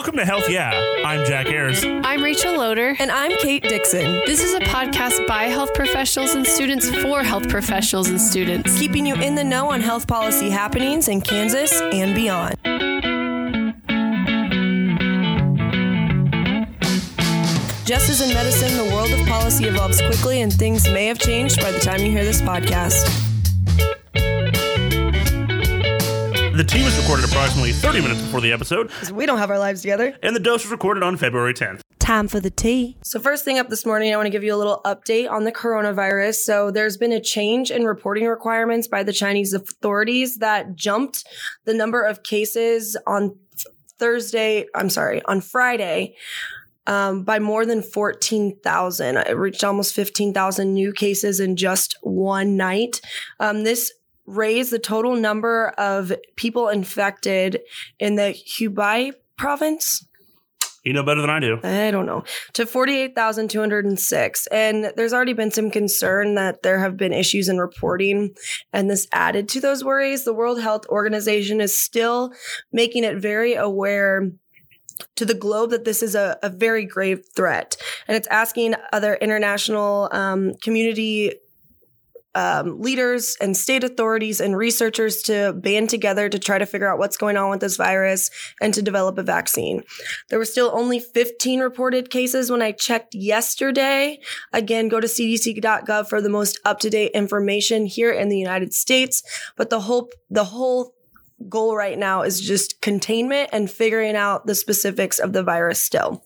Welcome to Health Yeah. I'm Jack Ayers. I'm Rachel Loader. And I'm Kate Dixon. This is a podcast by health professionals and students for health professionals and students. Keeping you in the know on health policy happenings in Kansas and beyond. Just as in medicine, the world of policy evolves quickly and things may have changed by the time you hear this podcast. The team was recorded approximately 30 minutes before the episode, Because we don't have our lives together. and the dose was recorded on February 10th. Time for the tea. So, first thing up this morning, I want to give you a little update on the coronavirus. So, there's been a change in reporting requirements by the Chinese authorities that jumped the number of cases on Thursday, I'm sorry, on Friday. Um, by more than 14,000. It reached almost 15,000 new cases in just one night. Um, this raised the total number of people infected in the Hubei province. You know better than I do. I don't know, to 48,206. And there's already been some concern that there have been issues in reporting, and this added to those worries. The World Health Organization is still making it very aware to the globe that this is a, a very grave threat. And it's asking other international um, community um, leaders and state authorities and researchers to band together to try to figure out what's going on with this virus and to develop a vaccine. There were still only 15 reported cases when I checked yesterday. Again, go to cdc.gov for the most up-to-date information here in the United States. But the whole the whole goal right now is just containment and figuring out the specifics of the virus still.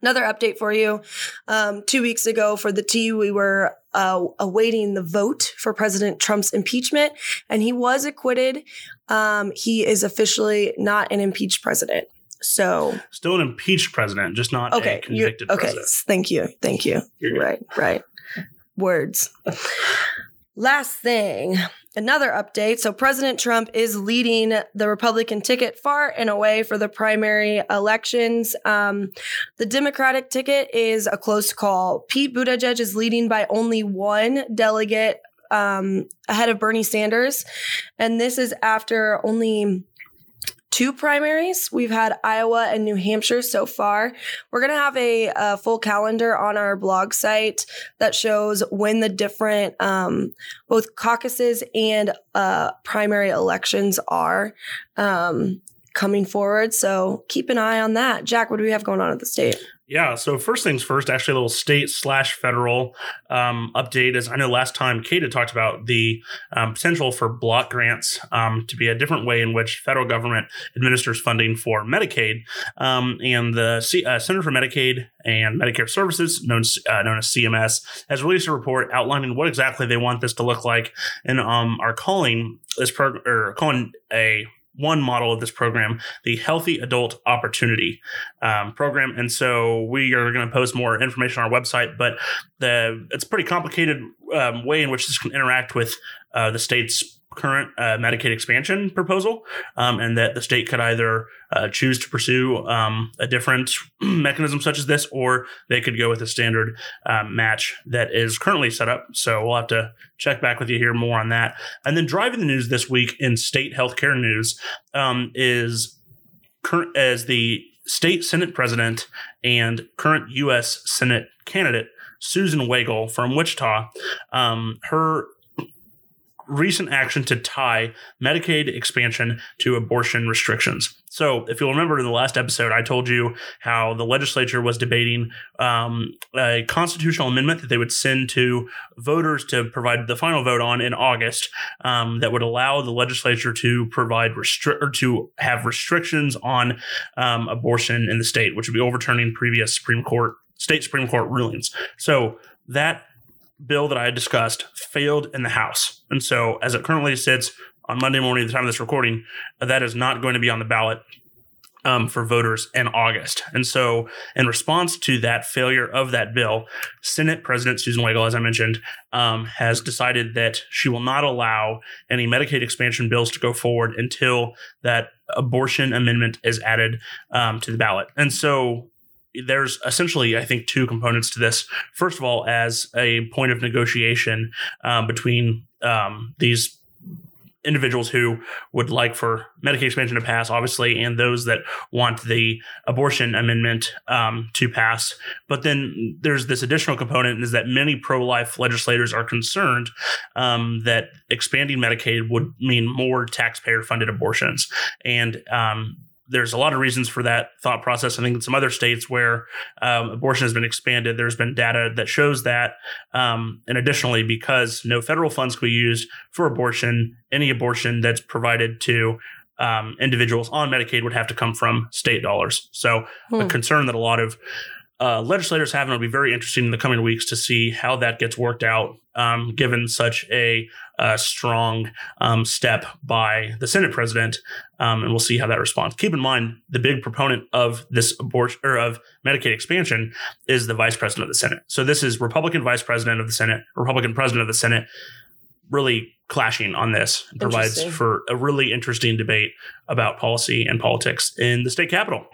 Another update for you. Um, two weeks ago for the T, we were uh, awaiting the vote for President Trump's impeachment, and he was acquitted. Um, he is officially not an impeached president. So, Still an impeached president, just not okay. a convicted okay. president. Thank you. Thank you. You're. Right, right. Words. Last thing, another update. So, President Trump is leading the Republican ticket far and away for the primary elections. Um, the Democratic ticket is a close call. Pete Buttigieg is leading by only one delegate um, ahead of Bernie Sanders. And this is after only two primaries. We've had Iowa and New Hampshire so far. We're going to have a, a full calendar on our blog site that shows when the different um, both caucuses and uh, primary elections are um, coming forward. So keep an eye on that. Jack, what do we have going on at the state? Yeah. So first things first, actually, a little state slash federal um, update is I know last time Kate talked about the um, potential for block grants um, to be a different way in which federal government administers funding for Medicaid, um, and the C- uh, Center for Medicaid and Medicare Services, known as, uh, known as CMS, has released a report outlining what exactly they want this to look like, and um, are calling this program or calling a one model of this program, the Healthy Adult Opportunity um, Program. And so we are going to post more information on our website, but the it's a pretty complicated um, way in which this can interact with uh, the state's current uh, Medicaid expansion proposal, um, and that the state could either uh, choose to pursue um, a different mechanism such as this, or they could go with a standard um, match that is currently set up. So we'll have to check back with you here more on that. And then driving the news this week in state healthcare news um, is current as the state Senate president and current U.S. Senate candidate Susan Wagle from Wichita. Um, her recent action to tie Medicaid expansion to abortion restrictions. So, if you'll remember in the last episode, I told you how the legislature was debating um, a constitutional amendment that they would send to voters to provide the final vote on in August um, that would allow the legislature to provide restrict or to have restrictions on um, abortion in the state, which would be overturning previous Supreme Court state Supreme Court rulings. So that bill that I had discussed failed in the House. And so, as it currently sits on Monday morning, at the time of this recording, that is not going to be on the ballot um, for voters in August. And so, in response to that failure of that bill, Senate President Susan Wagle, as I mentioned, um, has decided that she will not allow any Medicaid expansion bills to go forward until that abortion amendment is added um, to the ballot. And so, there's essentially, I think, two components to this. First of all, as a point of negotiation um, between um, these individuals who would like for Medicaid expansion to pass, obviously, and those that want the abortion amendment um, to pass. But then there's this additional component is that many pro life legislators are concerned um, that expanding Medicaid would mean more taxpayer funded abortions. And um, there's a lot of reasons for that thought process. I think in some other states where um, abortion has been expanded, there's been data that shows that. Um, and additionally, because no federal funds can be used for abortion, any abortion that's provided to um, individuals on Medicaid would have to come from state dollars. So, hmm. a concern that a lot of uh, legislators have, and it'll be very interesting in the coming weeks to see how that gets worked out, um, given such a, a strong um, step by the Senate president, um, and we'll see how that responds. Keep in mind, the big proponent of this abortion or of Medicaid expansion is the vice president of the Senate. So this is Republican vice president of the Senate, Republican president of the Senate, really clashing on this and provides for a really interesting debate about policy and politics in the state capitol.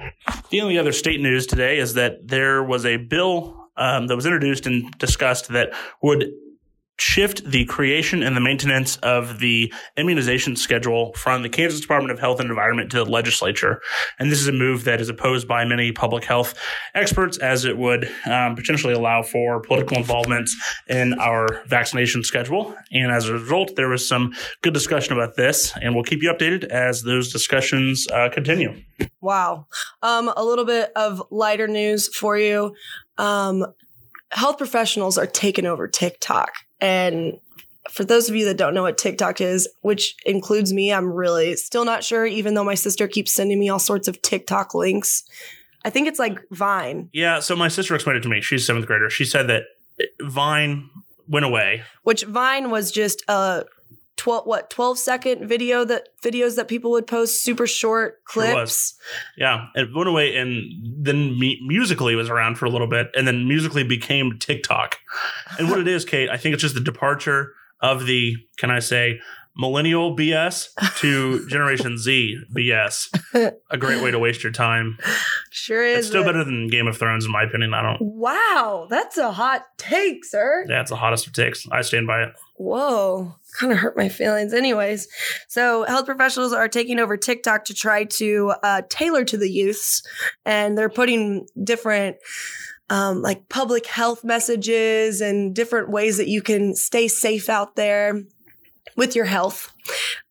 The only other state news today is that there was a bill um, that was introduced and discussed that would shift the creation and the maintenance of the immunization schedule from the Kansas Department of Health and Environment to the legislature. And this is a move that is opposed by many public health experts as it would um, potentially allow for political involvement in our vaccination schedule. And as a result, there was some good discussion about this, and we'll keep you updated as those discussions uh, continue. Wow. Um, a little bit of lighter news for you. Um, health professionals are taking over TikTok. And for those of you that don't know what TikTok is, which includes me, I'm really still not sure, even though my sister keeps sending me all sorts of TikTok links. I think it's like Vine. Yeah. So my sister explained it to me. She's seventh grader. She said that Vine went away. Which Vine was just a 12 what 12 second video that videos that people would post super short clips? Sure yeah it went away and then me, Musical.ly was around for a little bit and then Musical.ly became tiktok. And what it is kate i think it's just the departure of the can i say millennial bs to generation z bs a great way to waste your time. Sure is it's still better than game of thrones in my opinion i don't wow that's a hot take sir. Yeah it's the hottest of takes. I stand by it whoa kind of hurt my feelings anyways so health professionals are taking over tiktok to try to uh, tailor to the youths and they're putting different um, like public health messages and different ways that you can stay safe out there with your health,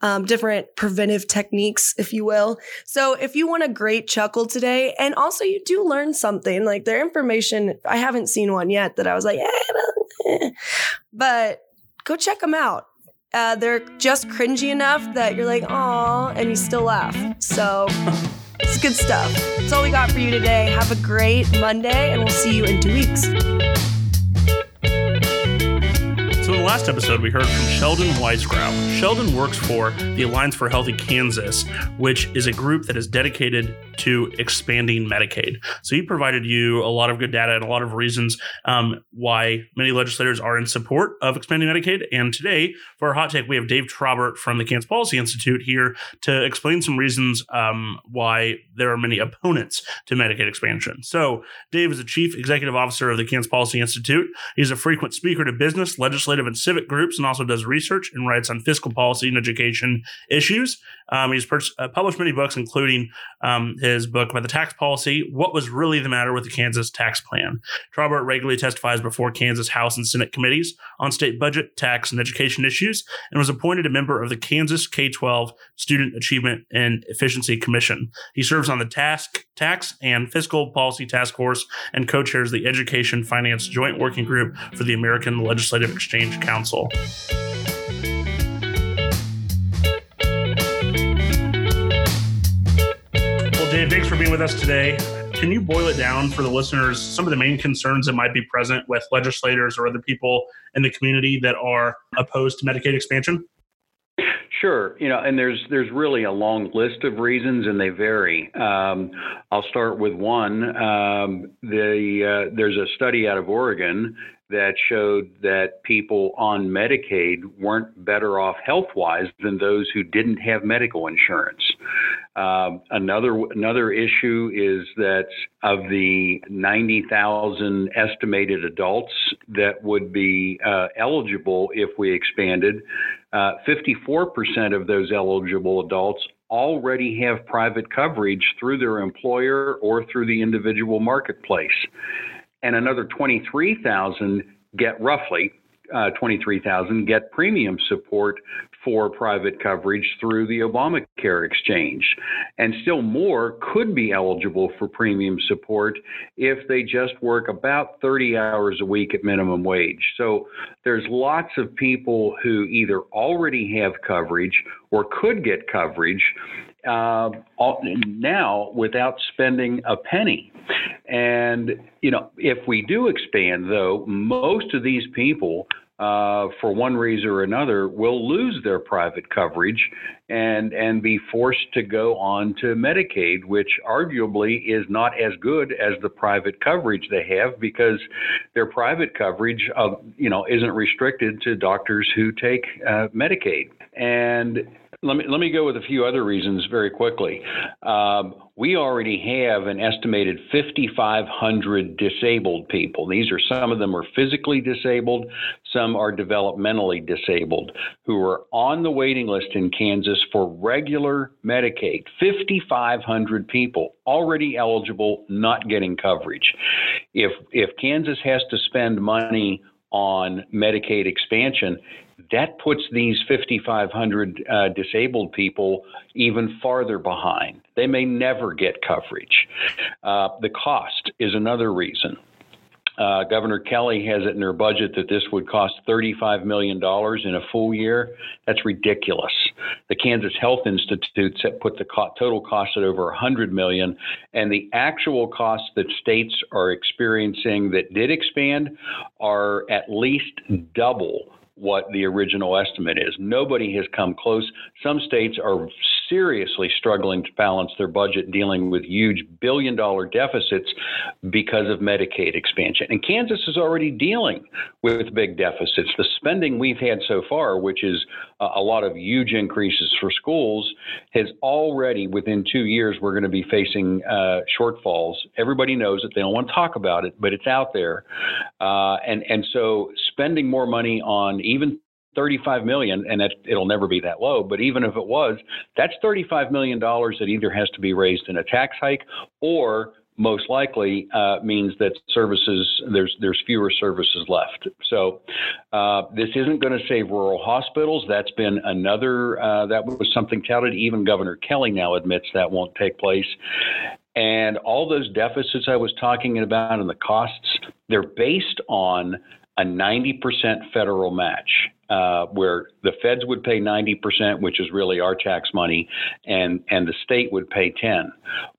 um, different preventive techniques, if you will. So, if you want a great chuckle today, and also you do learn something, like their information, I haven't seen one yet that I was like, eh, but go check them out. Uh, they're just cringy enough that you're like, "Aw," and you still laugh. So it's good stuff. That's all we got for you today. Have a great Monday, and we'll see you in two weeks. Last episode, we heard from Sheldon Weisgrau. Sheldon works for the Alliance for Healthy Kansas, which is a group that is dedicated to expanding Medicaid. So, he provided you a lot of good data and a lot of reasons um, why many legislators are in support of expanding Medicaid. And today, for our hot take, we have Dave Trabert from the Kansas Policy Institute here to explain some reasons um, why there are many opponents to Medicaid expansion. So, Dave is the Chief Executive Officer of the Kansas Policy Institute. He's a frequent speaker to business, legislative and civic groups and also does research and writes on fiscal policy and education issues. Um, he's uh, published many books, including um, his book about the tax policy, What Was Really the Matter with the Kansas Tax Plan. Trabert regularly testifies before Kansas House and Senate committees on state budget, tax, and education issues, and was appointed a member of the Kansas K 12 Student Achievement and Efficiency Commission. He serves on the task, Tax and Fiscal Policy Task Force and co chairs the Education Finance Joint Working Group for the American Legislative Exchange Council. Dave, thanks for being with us today. Can you boil it down for the listeners, some of the main concerns that might be present with legislators or other people in the community that are opposed to Medicaid expansion? Sure, you know, and there's there's really a long list of reasons, and they vary. Um, I'll start with one. Um, the uh, there's a study out of Oregon that showed that people on Medicaid weren't better off health wise than those who didn't have medical insurance. Um, another another issue is that of the 90,000 estimated adults that would be uh, eligible if we expanded, uh, 54% of those eligible adults already have private coverage through their employer or through the individual marketplace. And another 23,000 get roughly uh, 23,000 get premium support for private coverage through the Obamacare exchange. And still more could be eligible for premium support if they just work about 30 hours a week at minimum wage. So there's lots of people who either already have coverage or could get coverage uh, now without spending a penny. And, you know, if we do expand, though, most of these people uh, for one reason or another, will lose their private coverage and and be forced to go on to Medicaid, which arguably is not as good as the private coverage they have because their private coverage, uh, you know, isn't restricted to doctors who take uh, Medicaid. And let me let me go with a few other reasons very quickly. Um, we already have an estimated 5,500 disabled people. These are some of them are physically disabled, some are developmentally disabled, who are on the waiting list in Kansas for regular Medicaid. 5,500 people already eligible, not getting coverage. If if Kansas has to spend money on Medicaid expansion, that puts these 5,500 uh, disabled people even farther behind. They may never get coverage. Uh, the cost is another reason. Uh, Governor Kelly has it in her budget that this would cost $35 million in a full year. That's ridiculous. The Kansas Health Institute put the co- total cost at over 100 million, and the actual costs that states are experiencing that did expand are at least double what the original estimate is. Nobody has come close. Some states are seriously struggling to balance their budget, dealing with huge billion dollar deficits because of Medicaid expansion. And Kansas is already dealing with big deficits. The spending we've had so far, which is a lot of huge increases for schools, has already, within two years, we're going to be facing uh, shortfalls. Everybody knows it. They don't want to talk about it, but it's out there. Uh, and, and so spending more money on even 35 million and it, it'll never be that low but even if it was that's 35 million dollars that either has to be raised in a tax hike or most likely uh, means that services there's there's fewer services left. So uh, this isn't going to save rural hospitals. That's been another uh, that was something touted. Even Governor Kelly now admits that won't take place. And all those deficits I was talking about and the costs, they're based on a 90% federal match, uh, where the feds would pay 90%, which is really our tax money, and, and the state would pay 10.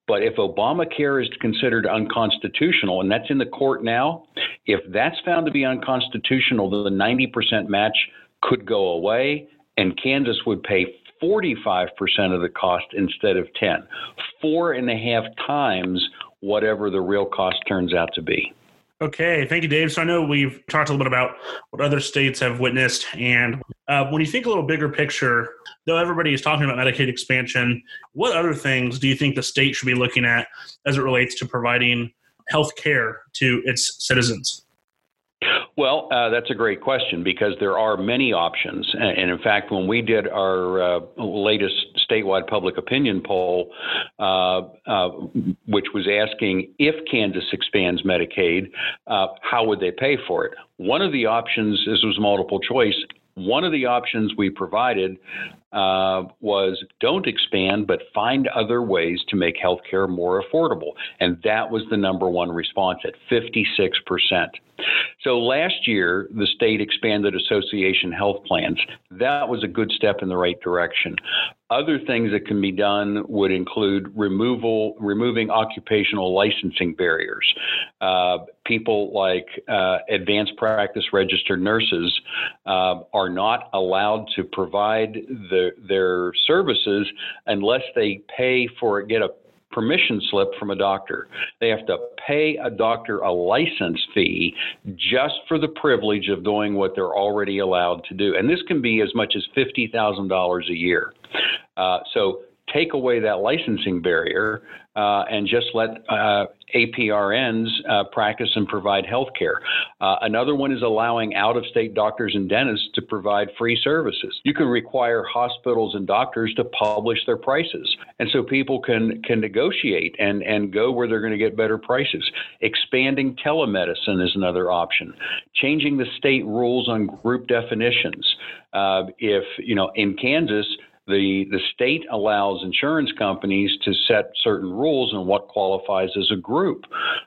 But if Obamacare is considered unconstitutional, and that's in the court now, if that's found to be unconstitutional, then the 90% match could go away, and Kansas would pay 45% of the cost instead of 10, four and a half times whatever the real cost turns out to be. Okay, thank you, Dave. So I know we've talked a little bit about what other states have witnessed, and uh, when you think a little bigger picture, though everybody is talking about Medicaid expansion, what other things do you think the state should be looking at as it relates to providing health care to its citizens? Well, uh, that's a great question because there are many options. And in fact, when we did our uh, latest statewide public opinion poll, uh, uh which was asking if Kansas expands Medicaid, uh, how would they pay for it? One of the options, this was multiple choice, one of the options we provided uh, was don't expand, but find other ways to make healthcare more affordable. And that was the number one response at 56%. So last year, the state expanded association health plans. That was a good step in the right direction. Other things that can be done would include removal, removing occupational licensing barriers. Uh, people like uh, advanced practice registered nurses uh, are not allowed to provide the, their services unless they pay for it, get a permission slip from a doctor. They have to pay a doctor a license fee just for the privilege of doing what they're already allowed to do. And this can be as much as $50,000 a year. Uh, so take away that licensing barrier uh, and just let uh, APRNs uh, practice and provide health care. Uh, another one is allowing out of state doctors and dentists to provide free services. You can require hospitals and doctors to publish their prices. And so people can, can negotiate and, and go where they're going to get better prices. Expanding telemedicine is another option. Changing the state rules on group definitions. Uh, if, you know, in Kansas, the, the state allows insurance companies to set certain rules on what qualifies as a group.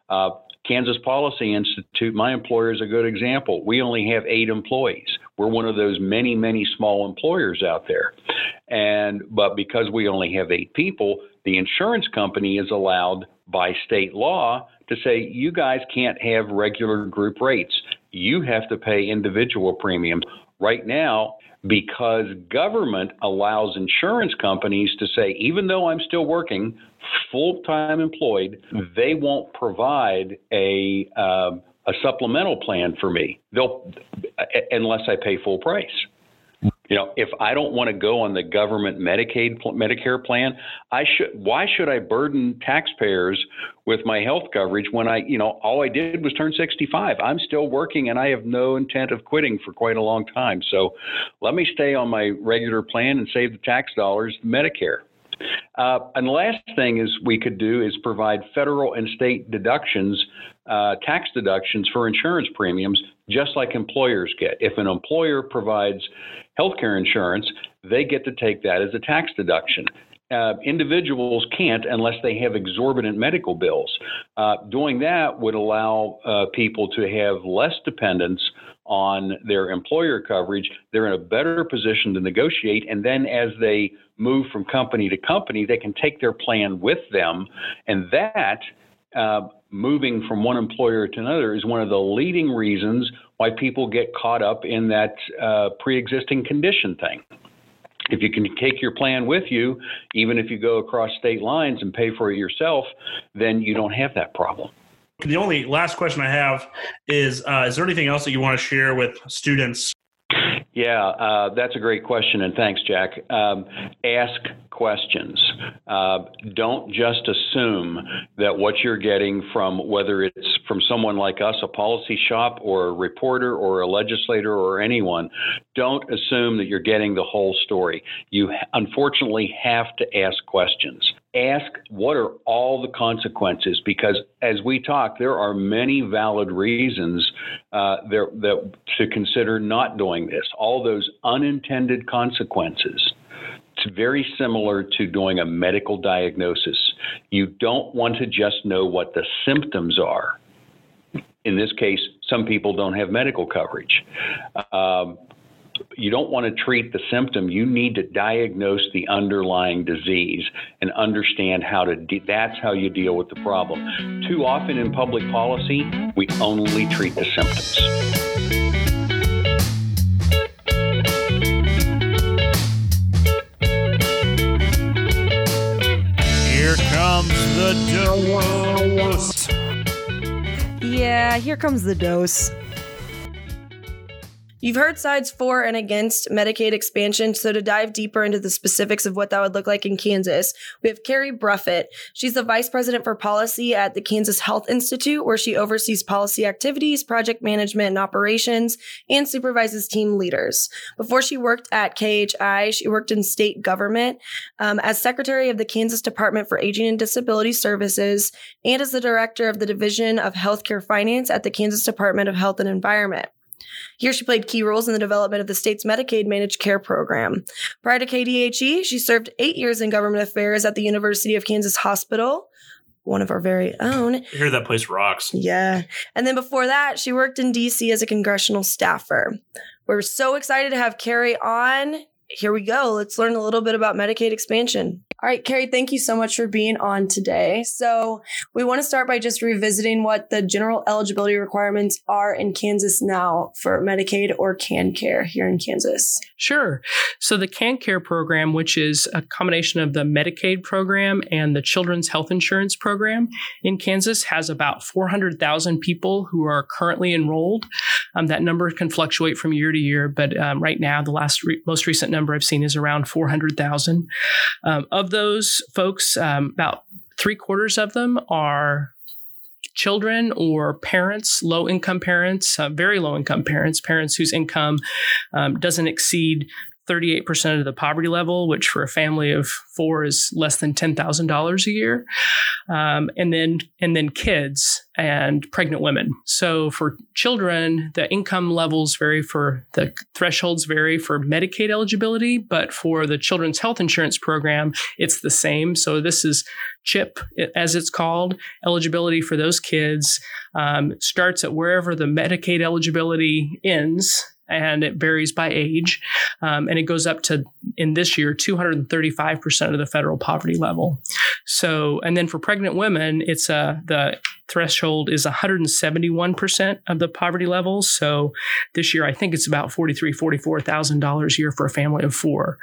Uh, Kansas Policy Institute, my employer is a good example. We only have eight employees. We're one of those many, many small employers out there. And but because we only have eight people, the insurance company is allowed by state law to say you guys can't have regular group rates. You have to pay individual premiums. Right now, because government allows insurance companies to say, even though I'm still working, full time employed, they won't provide a um, a supplemental plan for me. They'll unless I pay full price. You know, if I don't want to go on the government Medicaid Medicare plan, I should. Why should I burden taxpayers with my health coverage when I, you know, all I did was turn 65? I'm still working and I have no intent of quitting for quite a long time. So, let me stay on my regular plan and save the tax dollars, Medicare. Uh, and the last thing is we could do is provide federal and state deductions, uh, tax deductions for insurance premiums, just like employers get. If an employer provides healthcare insurance, they get to take that as a tax deduction. Uh, individuals can't unless they have exorbitant medical bills. Uh, doing that would allow uh, people to have less dependence on their employer coverage. They're in a better position to negotiate, and then as they move from company to company, they can take their plan with them, and that. Uh, moving from one employer to another is one of the leading reasons why people get caught up in that uh, pre existing condition thing. If you can take your plan with you, even if you go across state lines and pay for it yourself, then you don't have that problem. The only last question I have is uh, Is there anything else that you want to share with students yeah, uh, that's a great question, and thanks, Jack. Um, ask questions. Uh, don't just assume that what you're getting from whether it's from someone like us, a policy shop, or a reporter, or a legislator, or anyone, don't assume that you're getting the whole story. You unfortunately have to ask questions ask what are all the consequences? Because as we talk there are many valid reasons uh, there, that to consider not doing this. All those unintended consequences it's very similar to doing a medical diagnosis. You don't want to just know what the symptoms are. In this case some people don't have medical coverage. Um, you don't want to treat the symptom. You need to diagnose the underlying disease and understand how to. De- that's how you deal with the problem. Too often in public policy, we only treat the symptoms. Here comes the dose. Yeah, here comes the dose. You've heard sides for and against Medicaid expansion. So, to dive deeper into the specifics of what that would look like in Kansas, we have Kari Bruffett. She's the vice president for policy at the Kansas Health Institute, where she oversees policy activities, project management, and operations, and supervises team leaders. Before she worked at KHI, she worked in state government um, as secretary of the Kansas Department for Aging and Disability Services and as the director of the Division of Healthcare Finance at the Kansas Department of Health and Environment. Here, she played key roles in the development of the state's Medicaid managed care program. Prior to KDHE, she served eight years in government affairs at the University of Kansas Hospital, one of our very own. I hear that place rocks. Yeah. And then before that, she worked in DC as a congressional staffer. We're so excited to have Kari on. Here we go. Let's learn a little bit about Medicaid expansion. All right, Kari, thank you so much for being on today. So, we want to start by just revisiting what the general eligibility requirements are in Kansas now for Medicaid or KanCare here in Kansas. Sure. So, the KanCare program, which is a combination of the Medicaid program and the Children's Health Insurance program in Kansas, has about 400,000 people who are currently enrolled. Um, that number can fluctuate from year to year, but um, right now, the last re- most recent number I've seen is around 400,000. Um, of those folks, um, about three quarters of them are children or parents, low income parents, uh, very low income parents, parents whose income um, doesn't exceed 38% of the poverty level, which for a family of four is less than $10,000 a year. Um, and then, and then kids and pregnant women. So for children, the income levels vary for the thresholds vary for Medicaid eligibility, but for the Children's Health Insurance Program, it's the same. So this is CHIP, as it's called. Eligibility for those kids um, starts at wherever the Medicaid eligibility ends and it varies by age. Um, and it goes up to, in this year, 235% of the federal poverty level. So, and then for pregnant women, it's uh, the threshold is 171% of the poverty level. So this year, I think it's about $43,000, $44,000 a year for a family of four.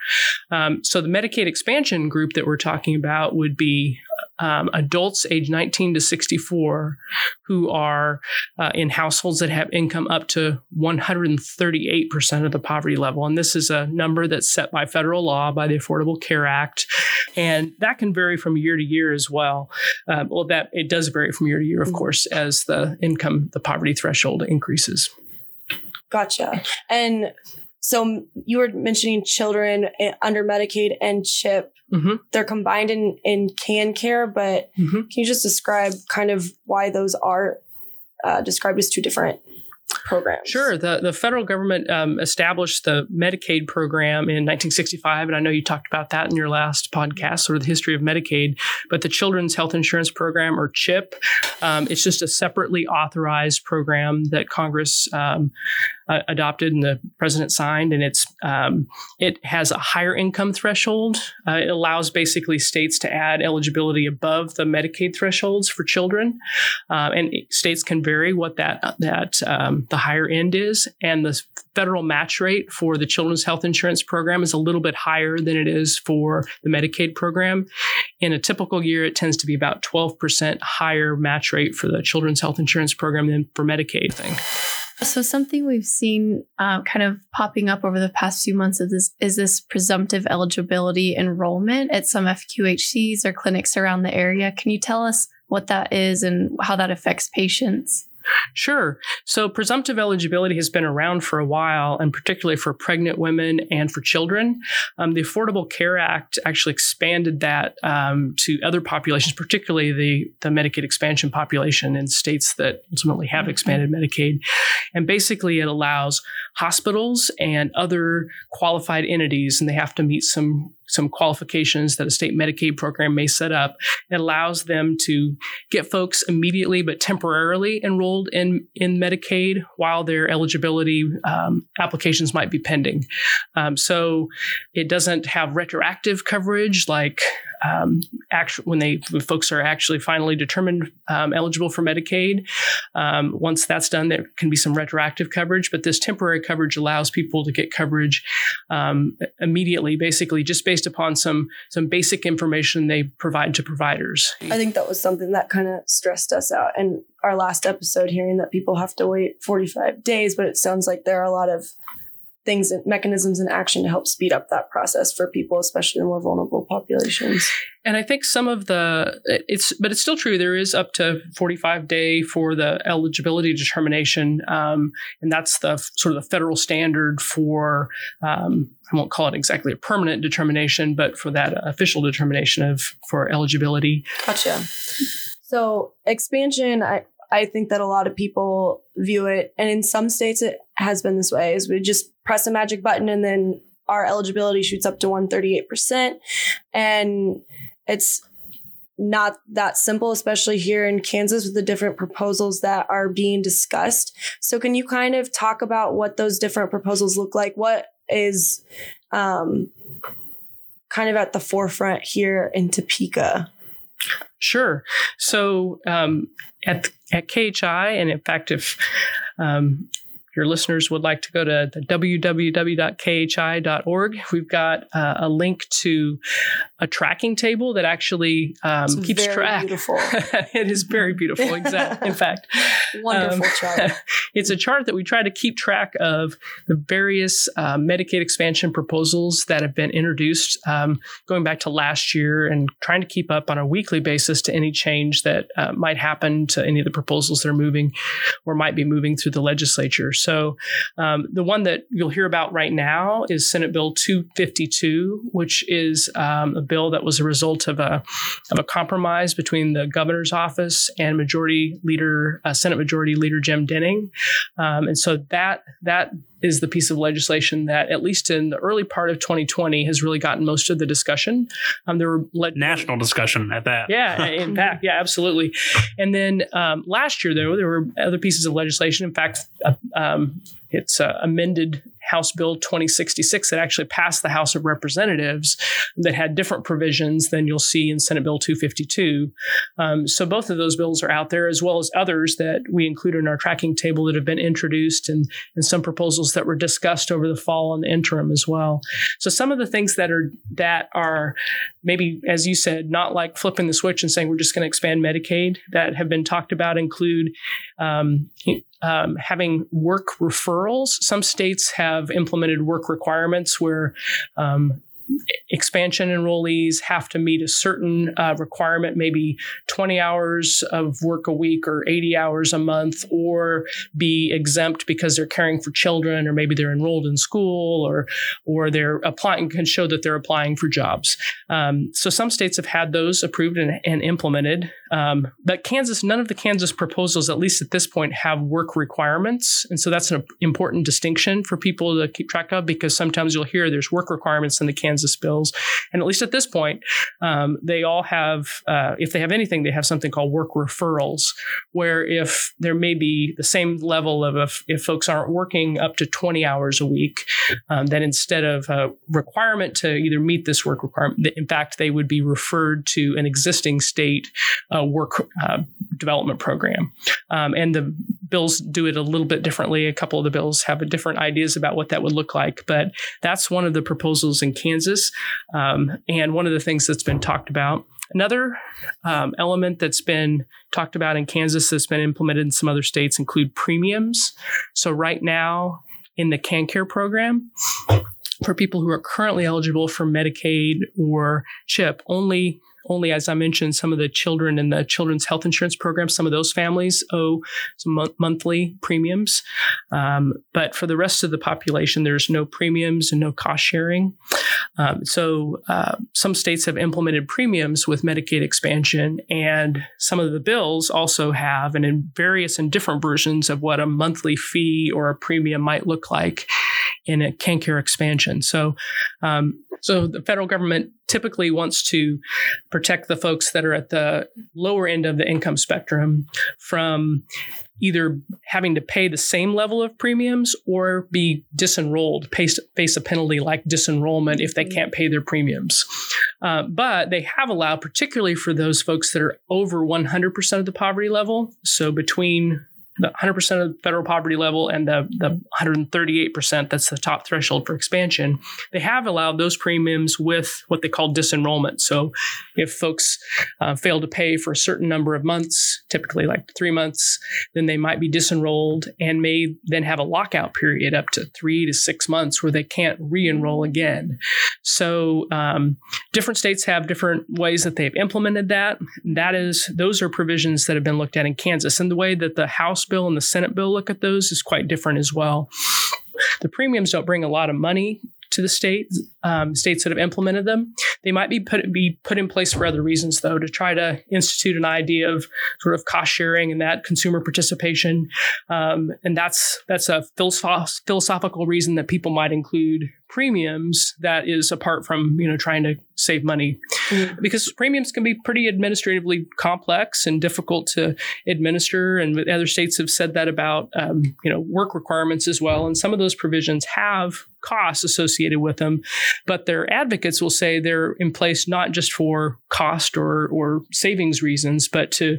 Um, so the Medicaid expansion group that we're talking about would be um, adults age 19 to 64 who are uh, in households that have income up to 138% of the poverty level. And this is a number that's set by federal law by the Affordable Care Act. And that can vary from year to year as well. Uh, well, that it does vary from year to year, of mm-hmm. course, as the income, the poverty threshold increases. Gotcha. And so you were mentioning children eh, under Medicaid and CHIP. Mm-hmm. They're combined in in KanCare, but mm-hmm. can you just describe kind of why those are uh, described as two different programs? Sure. The, the federal government um, established the Medicaid program in 1965, and I know you talked about that in your last podcast, sort of the history of Medicaid. But the Children's Health Insurance Program, or CHIP, um, it's just a separately authorized program that Congress um, uh, adopted and the president signed, and it's um, it has a higher income threshold. Uh, it allows basically states to add eligibility above the Medicaid thresholds for children, uh, and states can vary what that that um, the higher end is, and the federal match rate for the Children's Health Insurance Program is a little bit higher than it is for the Medicaid program. In a typical year, it tends to be about 12% higher match rate for the Children's Health Insurance Program than for Medicaid thing. So something we've seen uh, kind of popping up over the past few months is this, is this presumptive eligibility enrollment at some FQHCs or clinics around the area. Can you tell us what that is and how that affects patients? Sure. So presumptive eligibility has been around for a while, and particularly for pregnant women and for children. Um, the Affordable Care Act actually expanded that um, to other populations, particularly the, the Medicaid expansion population in states that ultimately have expanded Medicaid. And basically, it allows hospitals and other qualified entities, and they have to meet some some qualifications that a state Medicaid program may set up. It allows them to get folks immediately but temporarily enrolled in, in Medicaid while their eligibility um, applications might be pending. Um, so it doesn't have retroactive coverage like um, actually when they when folks are actually finally determined um, eligible for Medicaid. Um, once that's done, there can be some retroactive coverage, but this temporary coverage allows people to get coverage um, immediately, basically just based upon some some basic information they provide to providers. I think that was something that kind of stressed us out, and our last episode hearing that people have to wait 45 days, but it sounds like there are a lot of things and mechanisms in action to help speed up that process for people, especially the more vulnerable populations. And I think some of the it's, but it's still true. There is up to 45 day for the eligibility determination, um, and that's the sort of the federal standard for. Um, I won't call it exactly a permanent determination, but for that official determination of for eligibility. Gotcha. So expansion, I I think that a lot of people view it, and in some states it has been this way, is we just press a magic button and then our eligibility shoots up to 138%. And it's not that simple, especially here in Kansas with the different proposals that are being discussed. So, can you kind of talk about what those different proposals look like? What is um, kind of at the forefront here in Topeka? Sure. So um, at at KHI, and in fact, if um, your listeners would like to go to the www.khi.org, we've got uh, a link to a tracking table that actually um, keeps very track. beautiful. it is very beautiful. Exactly. In fact, Wonderful um, chart. it's a chart that we try to keep track of the various uh, Medicaid expansion proposals that have been introduced um, going back to last year and trying to keep up on a weekly basis to any change that uh, might happen to any of the proposals that are moving or might be moving through the legislature. So um, the one that you'll hear about right now is Senate Bill 252, which is um, a bill that was a result of a of a compromise between the governor's office and Majority Leader uh, Senate Majority Leader Jim Denning, um, and so that that is the piece of legislation that, at least in the early part of 2020, has really gotten most of the discussion. Um, there were le- National discussion at that. yeah, in fact, yeah, absolutely. And then um, last year, though, there were other pieces of legislation. In fact, uh, um, it's uh, amended House Bill 2066 that actually passed the House of Representatives that had different provisions than you'll see in Senate Bill 252. Um, so both of those bills are out there, as well as others that we include in our tracking table that have been introduced and, and some proposals that were discussed over the fall and the interim as well. So some of the things that are that are maybe, as you said, not like flipping the switch and saying we're just going to expand Medicaid that have been talked about include um, um, having work referrals. Some states have implemented work requirements where um, expansion enrollees have to meet a certain uh, requirement, maybe 20 hours of work a week or 80 hours a month, or be exempt because they're caring for children, or maybe they're enrolled in school, or or they're applying can show that they're applying for jobs. Um, so some states have had those approved and, and implemented. Um, but Kansas, none of the Kansas proposals, at least at this point, have work requirements, and so that's an important distinction for people to keep track of because sometimes you'll hear there's work requirements in the Kansas bills, and at least at this point, um, they all have, uh, if they have anything, they have something called work referrals, where if there may be the same level of if, if folks aren't working up to 20 hours a week, um, then instead of a requirement to either meet this work requirement, in fact, they would be referred to an existing state uh, work uh, development program. Um, and the bills do it a little bit differently. A couple of the bills have different ideas about what that would look like, but that's one of the proposals in Kansas. Um, and one of the things that's been talked about. Another um, element that's been talked about in Kansas that's been implemented in some other states include premiums. So right now in the KanCare program, for people who are currently eligible for Medicaid or CHIP, only only as I mentioned, some of the children in the children's health insurance program, some of those families owe some mon- monthly premiums. Um, but for the rest of the population, there's no premiums and no cost sharing. Um, so uh, some states have implemented premiums with Medicaid expansion, and some of the bills also have, and in various and different versions of what a monthly fee or a premium might look like in a KanCare expansion. So, um, so the federal government typically wants to protect the folks that are at the lower end of the income spectrum from either having to pay the same level of premiums or be disenrolled, face, face a penalty like disenrollment if they can't pay their premiums. Uh, but they have allowed, particularly for those folks that are over 100% of the poverty level, so between the 100% of the federal poverty level and the, the 138% that's the top threshold for expansion they have allowed those premiums with what they call disenrollment. So if folks uh, fail to pay for a certain number of months typically like three months then they might be disenrolled and may then have a lockout period up to three to six months where they can't re-enroll again. So um, different states have different ways that they've implemented that. That is those are provisions that have been looked at in kansas. And the way that the house bill and the Senate bill look at those is quite different as well. The premiums don't bring a lot of money to the states, um, states that have implemented them. They might be put be put in place for other reasons, though, to try to institute an idea of sort of cost sharing and that consumer participation, um, and that's that's a philosoph- philosophical reason that people might include premiums that is apart from you know trying to save money Mhm. because premiums can be pretty administratively complex and difficult to administer and other states have said that about um, you know work requirements as well and some of those provisions have costs associated with them but their advocates will say they're in place not just for cost or or savings reasons but to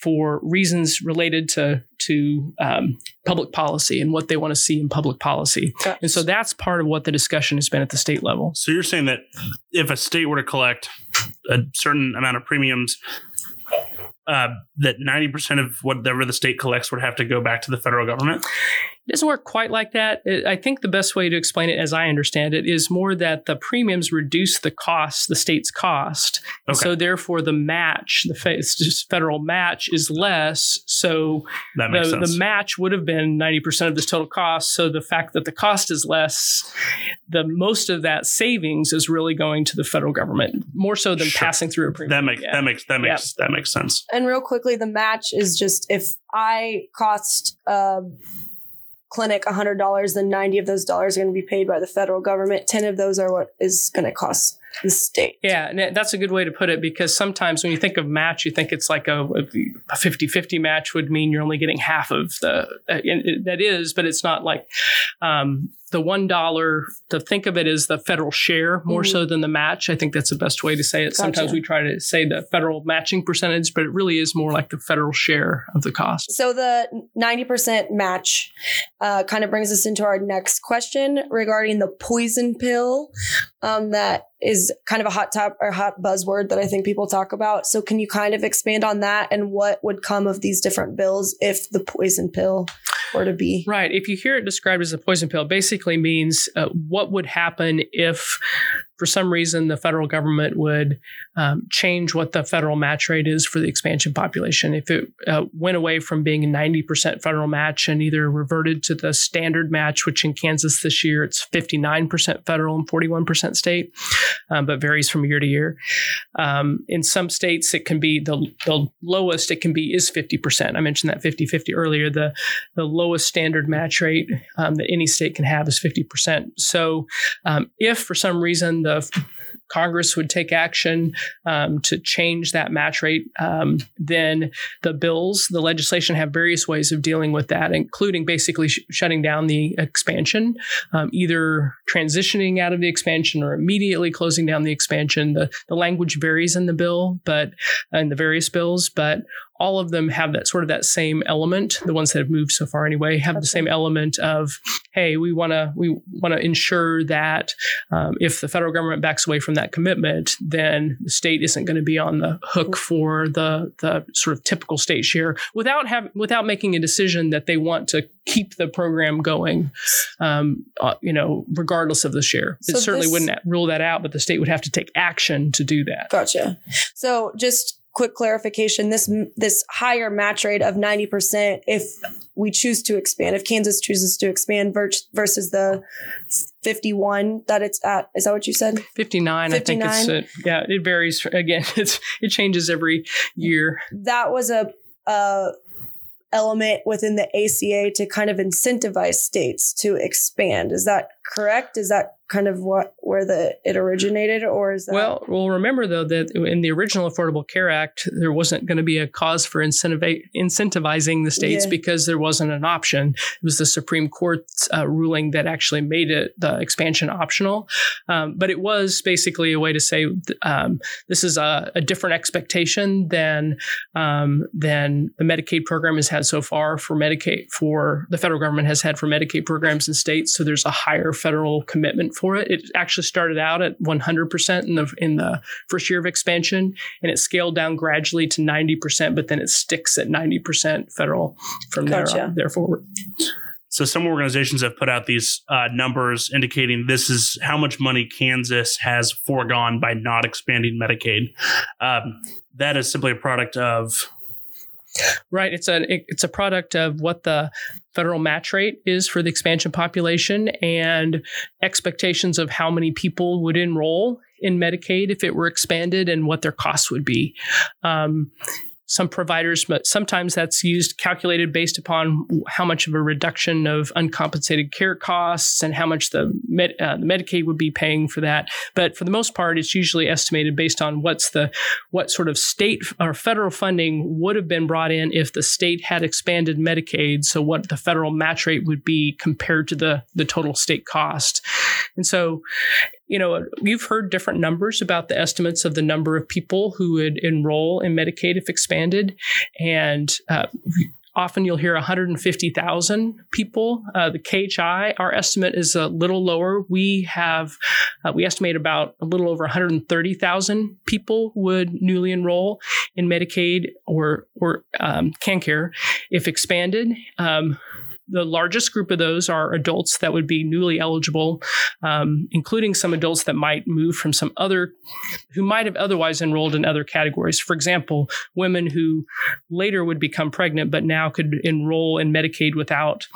for reasons related to to um, public policy and what they want to see in public policy. And so that's part of what the discussion has been at the state level. So you're saying that if a state were to collect a certain amount of premiums, uh, that 90% of whatever the state collects would have to go back to the federal government? It doesn't work quite like that. I think the best way to explain it, as I understand it, is more that the premiums reduce the cost, the state's cost. And Okay. So therefore, the match, the fe- it's just federal match, is less. So That makes the, sense. the match would have been ninety percent of this total cost. So the fact that the cost is less, the most of that savings is really going to the federal government, more so than Sure. passing through a premium. that makes Yeah. that makes that makes that makes sense. And real quickly, the match is just if I cost a clinic $100, then 90 of those dollars are going to be paid by the federal government. 10 of those are what is going to cost the state. Yeah, and that's a good way to put it because sometimes when you think of match, you think it's like a, a 50-50 match would mean you're only getting half of the uh, it- that is, but it's not like um, the one dollar. To think of it as the federal share more so than the match. I think that's the best way to say it. Sometimes we try to say the federal matching percentage, but it really is more like the federal share of the cost. So the 90% match uh, kind of brings us into our next question regarding the poison pill um, that is kind of a hot top or hot buzzword that I think people talk about. So can you kind of expand on that and what would come of these different bills if the poison pill were to be? Right. If you hear it described as a poison pill, basically means uh, what would happen if, for some reason, the federal government would um, change what the federal match rate is for the expansion population. If it uh, went away from being a 90% federal match and either reverted to the standard match, which in Kansas this year it's 59% federal and 41% state, um, but varies from year to year. Um, in some states, it can be the, the lowest it can be is 50%. I mentioned that 50 50 earlier. The the lowest standard match rate um, that any state can have is 50%. So, um, if for some reason the Congress would take action um, to change that match rate, um, then the bills, the legislation have various ways of dealing with that, including basically sh- shutting down the expansion, um, either transitioning out of the expansion or immediately closing down the expansion. The, the language varies in the bill, but in the various bills, but all of them have that sort of that same element. The ones that have moved so far, anyway, have the same element of, hey, we want to we want to ensure that um, if the federal government backs away from that commitment, then the state isn't going to be on the hook for the the sort of typical state share without have without making a decision that they want to keep the program going. Um, uh, you know, regardless of the share, So it certainly this- wouldn't rule that out, but the state would have to take action to do that. Gotcha. So just quick clarification this this higher match rate of 90% if we choose to expand if Kansas chooses to expand ver- versus the 51 that it's at is that what you said? 59, I think it's 59? uh, yeah it varies again it's it changes every year. That was a uh element within the ACA to kind of incentivize states to expand. Is that correct? Is that kind of what where the it originated or is that well well remember though that in the original affordable care act there wasn't going to be a cause for incentivi- incentivizing the states Yeah. because there wasn't an option. It was the supreme court's uh, ruling that actually made it the expansion optional. Um, but it was basically a way to say um, this is a, a different expectation than um, than the medicaid program has had so far for medicaid for the federal government has had for medicaid programs in states. So there's a higher federal commitment for it it actually started out at 100% in the in the first year of expansion and it scaled down gradually to 90% but then it sticks at 90% federal from there Gotcha. on, there forward So some organizations have put out these uh, numbers indicating this is how much money Kansas has foregone by not expanding Medicaid. Um, that is simply a product of Right. It's a it's a product of what the federal match rate is for the expansion population and expectations of how many people would enroll in Medicaid if it were expanded and what their costs would be. Um, some providers, but sometimes that's used calculated based upon how much of a reduction of uncompensated care costs and how much the, med, uh, the Medicaid would be paying for that. But for the most part, it's usually estimated based on what's the what sort of state or federal funding would have been brought in if the state had expanded Medicaid. So what the federal match rate would be compared to the the total state cost. And so you know, you've heard different numbers about the estimates of the number of people who would enroll in Medicaid if expanded. And uh, often you'll hear 150,000 people. Uh, the KHI, our estimate is a little lower. We have, uh, we estimate about a little over 130,000 people would newly enroll in Medicaid or or um, KanCare if expanded. Um, the largest group of those are adults that would be newly eligible, um, including some adults that might move from some other, who might have otherwise enrolled in other categories. For example, women who later would become pregnant but now could enroll in Medicaid without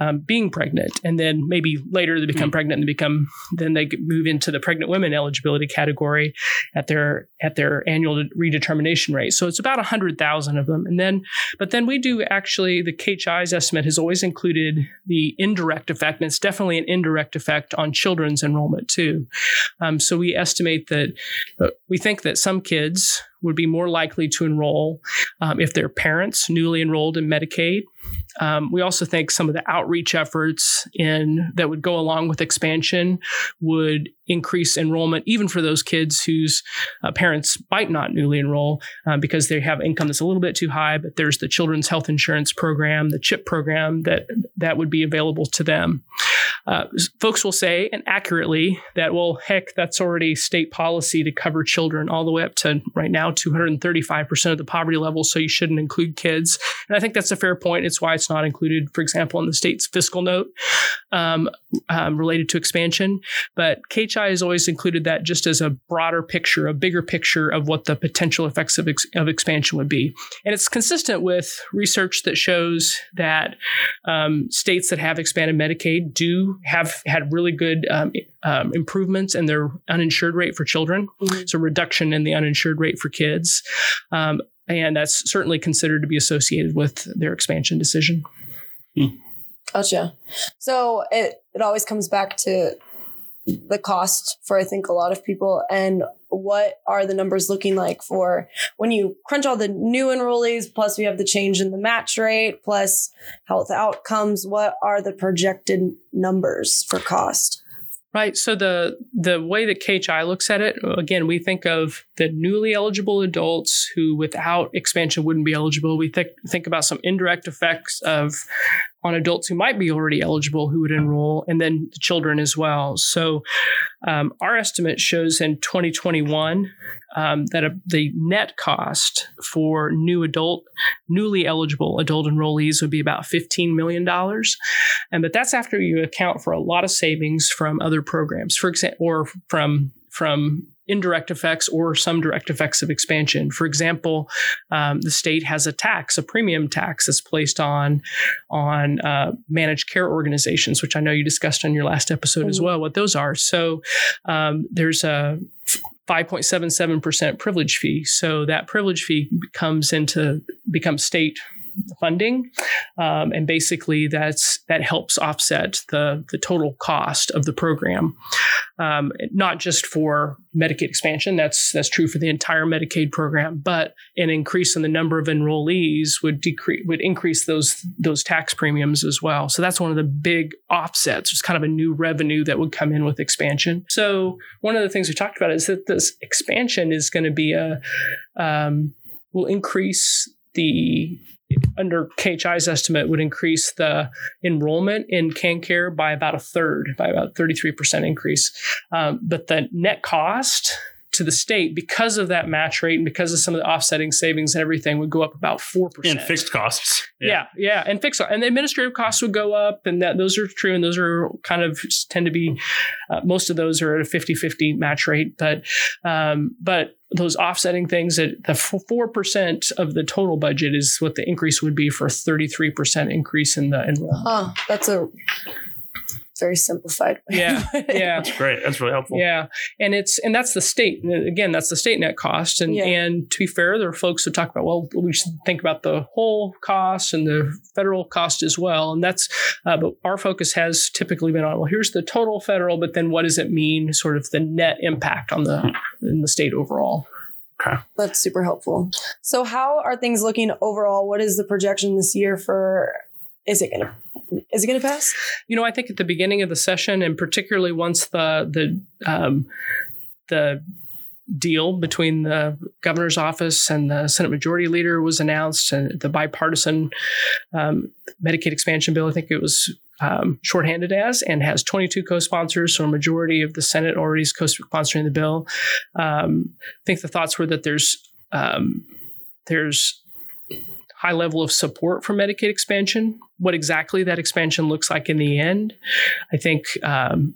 um, being pregnant, and then maybe later they become mm. pregnant and become then they move into the pregnant women eligibility category at their at their annual redetermination rate. So it's about hundred thousand of them, and then but then we do actually the KHI's estimate has always included included the indirect effect, and it's definitely an indirect effect on children's enrollment too. Um, so we estimate that uh, we think that some kids would be more likely to enroll um, if their parents newly enrolled in Medicaid. Um, we also think some of the outreach efforts in that would go along with expansion would increase enrollment, even for those kids whose uh, parents might not newly enroll uh, because they have income that's a little bit too high. But there's the Children's Health Insurance Program, the CHIP program that that would be available to them. Uh, folks will say, and accurately, that well, heck, that's already state policy to cover children all the way up to right now 235% of the poverty level, so you shouldn't include kids. And I think that's a fair point. It's why it's not included, for example, in the state's fiscal note um, um, related to expansion. But KHI has always included that just as a broader picture, a bigger picture of what the potential effects of, ex- of expansion would be. And it's consistent with research that shows that um, states that have expanded Medicaid do have had really good um, um, improvements in their uninsured rate for children. Mm-hmm. So reduction in the uninsured rate for kids. Um, and that's certainly considered to be associated with their expansion decision. Hmm. Gotcha. So it, it always comes back to the cost for I think a lot of people and what are the numbers looking like for when you crunch all the new enrollees plus we have the change in the match rate plus health outcomes what are the projected numbers for cost Right. So the the way that KHI looks at it, again, we think of the newly eligible adults who, without expansion, wouldn't be eligible. We think think about some indirect effects of on adults who might be already eligible who would enroll, and then the children as well. So um, our estimate shows in 2021 um, that a, the net cost for new adult, newly eligible adult enrollees would be about $15 million. And but that's after you account for a lot of savings from other programs, for example, or from from indirect effects or some direct effects of expansion. For example, um, the state has a tax, a premium tax that's placed on on uh, managed care organizations, which I know you discussed on your last episode mm-hmm. as well. What those are. So um, there's a 5.77% privilege fee. So that privilege fee comes into becomes state funding, um, and basically that's that helps offset the the total cost of the program, um, not just for Medicaid expansion. That's that's true for the entire Medicaid program, but an increase in the number of enrollees would decrease would increase those those tax premiums as well. So that's one of the big offsets. It's kind of a new revenue that would come in with expansion. So one of the things we talked about is that this expansion is going to be a um, will increase the under KHI's estimate, would increase the enrollment in KanCare by about a third, by about 33% increase. Um, but the net cost to the state because of that match rate and because of some of the offsetting savings and everything would go up about 4%. And fixed costs. Yeah, yeah, yeah. and fixed and the administrative costs would go up and that those are true and those are kind of tend to be uh, most of those are at a 50-50 match rate, but um, but those offsetting things that the 4% of the total budget is what the increase would be for a 33% increase in the enrollment. Huh, that's a very simplified. way. Yeah, yeah. That's great. That's really helpful. Yeah, and it's and that's the state. Again, that's the state net cost. And Yeah. and to be fair, there are folks who talk about well, we should think about the whole cost and the federal cost as well. And that's uh, but our focus has typically been on well, here's the total federal, but then what does it mean? Sort of the net impact on the in the state overall. Okay. That's super helpful. So, how are things looking overall? What is the projection this year for? Is it gonna? Is it gonna pass? You know, I think at the beginning of the session, and particularly once the the um, the deal between the governor's office and the Senate Majority Leader was announced, and the bipartisan um, Medicaid expansion bill, I think it was um, shorthanded as, and has 22 co-sponsors, so a majority of the Senate already is co-sponsoring the bill. Um, I think the thoughts were that there's um, there's high level of support for Medicaid expansion. What exactly that expansion looks like in the end, I think um,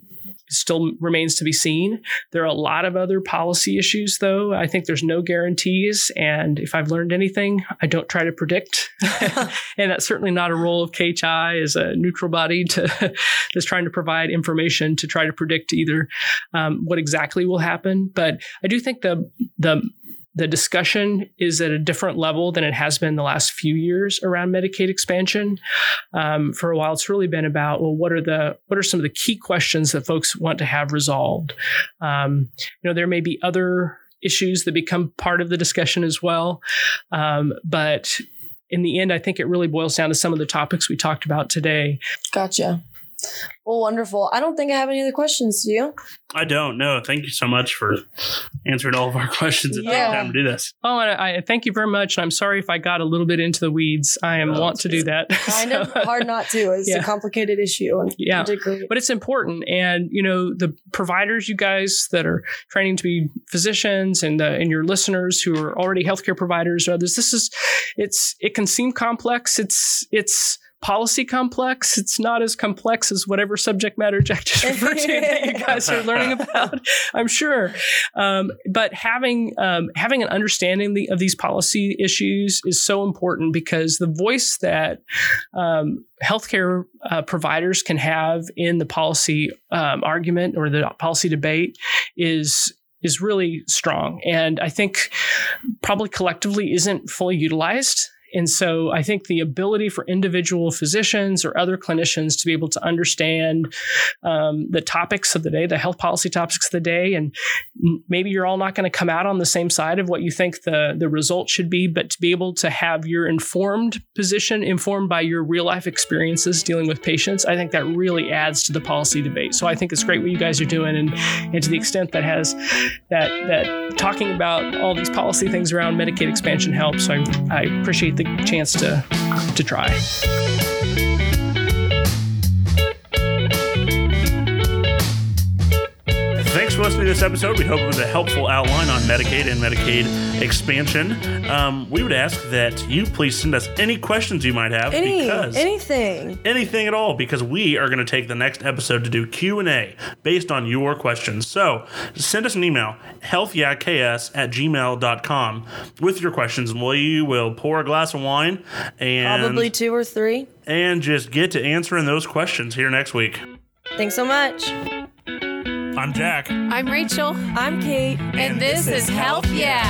still remains to be seen. There are a lot of other policy issues, though. I think there's no guarantees. And if I've learned anything, I don't try to predict. and that's certainly not a role of KHI as a neutral body to that's trying to provide information to try to predict either um, what exactly will happen. But I do think the the the discussion is at a different level than it has been the last few years around Medicaid expansion. Um, for a while, it's really been about well, what are the what are some of the key questions that folks want to have resolved? Um, you know, there may be other issues that become part of the discussion as well, um, but in the end, I think it really boils down to some of the topics we talked about today. Gotcha. Well, wonderful. I don't think I have any other questions. Do you? I don't know. Thank you so much for answering all of our questions and taking Yeah. time to do this. Oh, and I, I thank you very much. And I'm sorry if I got a little bit into the weeds. I am No, want to do that. Kind So- of hard not to. It's Yeah. a complicated issue, Yeah. particularly. but it's important and you know the providers you guys that are training to be physicians and the, and your listeners who are already healthcare providers or others this is it's it can seem complex it's it's policy complex it's not as complex as whatever subject matter Jack just referred to that you guys are learning about I'm sure um, but having um, having an understanding the, of these policy issues is so important because the voice that um, healthcare uh, providers can have in the policy um, argument or the policy debate is is really strong, and I think probably collectively isn't fully utilized. And so I think the ability for individual physicians or other clinicians to be able to understand um, the topics of the day, the health policy topics of the day, and maybe you're all not going to come out on the same side of what you think the, the result should be, but to be able to have your informed position informed by your real life experiences dealing with patients, I think that really adds to the policy debate. So I think it's great what you guys are doing, and and to the extent that has that that talking about all these policy things around Medicaid expansion helps. So I, I appreciate the chance to to try. Thanks for listening to this episode. We hope it was a helpful outline on Medicaid and Medicaid expansion. Um, we would ask that you please send us any questions you might have Any, because anything. anything at all because we are going to take the next episode to do q&a based on your questions so send us an email healthyeahks at gmail.com with your questions and we will pour a glass of wine and Probably two or three. and just get to answering those questions here next week Thanks so much. I'm jack I'm Rachel, I'm Kate. and this is Health Yeah.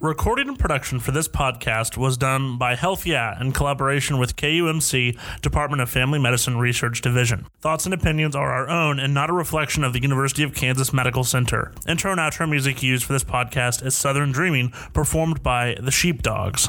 Recording and production for this podcast was done by Health Yeah in collaboration with KUMC Department of Family Medicine Research Division. Thoughts and opinions are our own and not a reflection of the University of Kansas Medical Center. Intro and outro music used for this podcast is Southern Dreaming, performed by the Sheepdogs.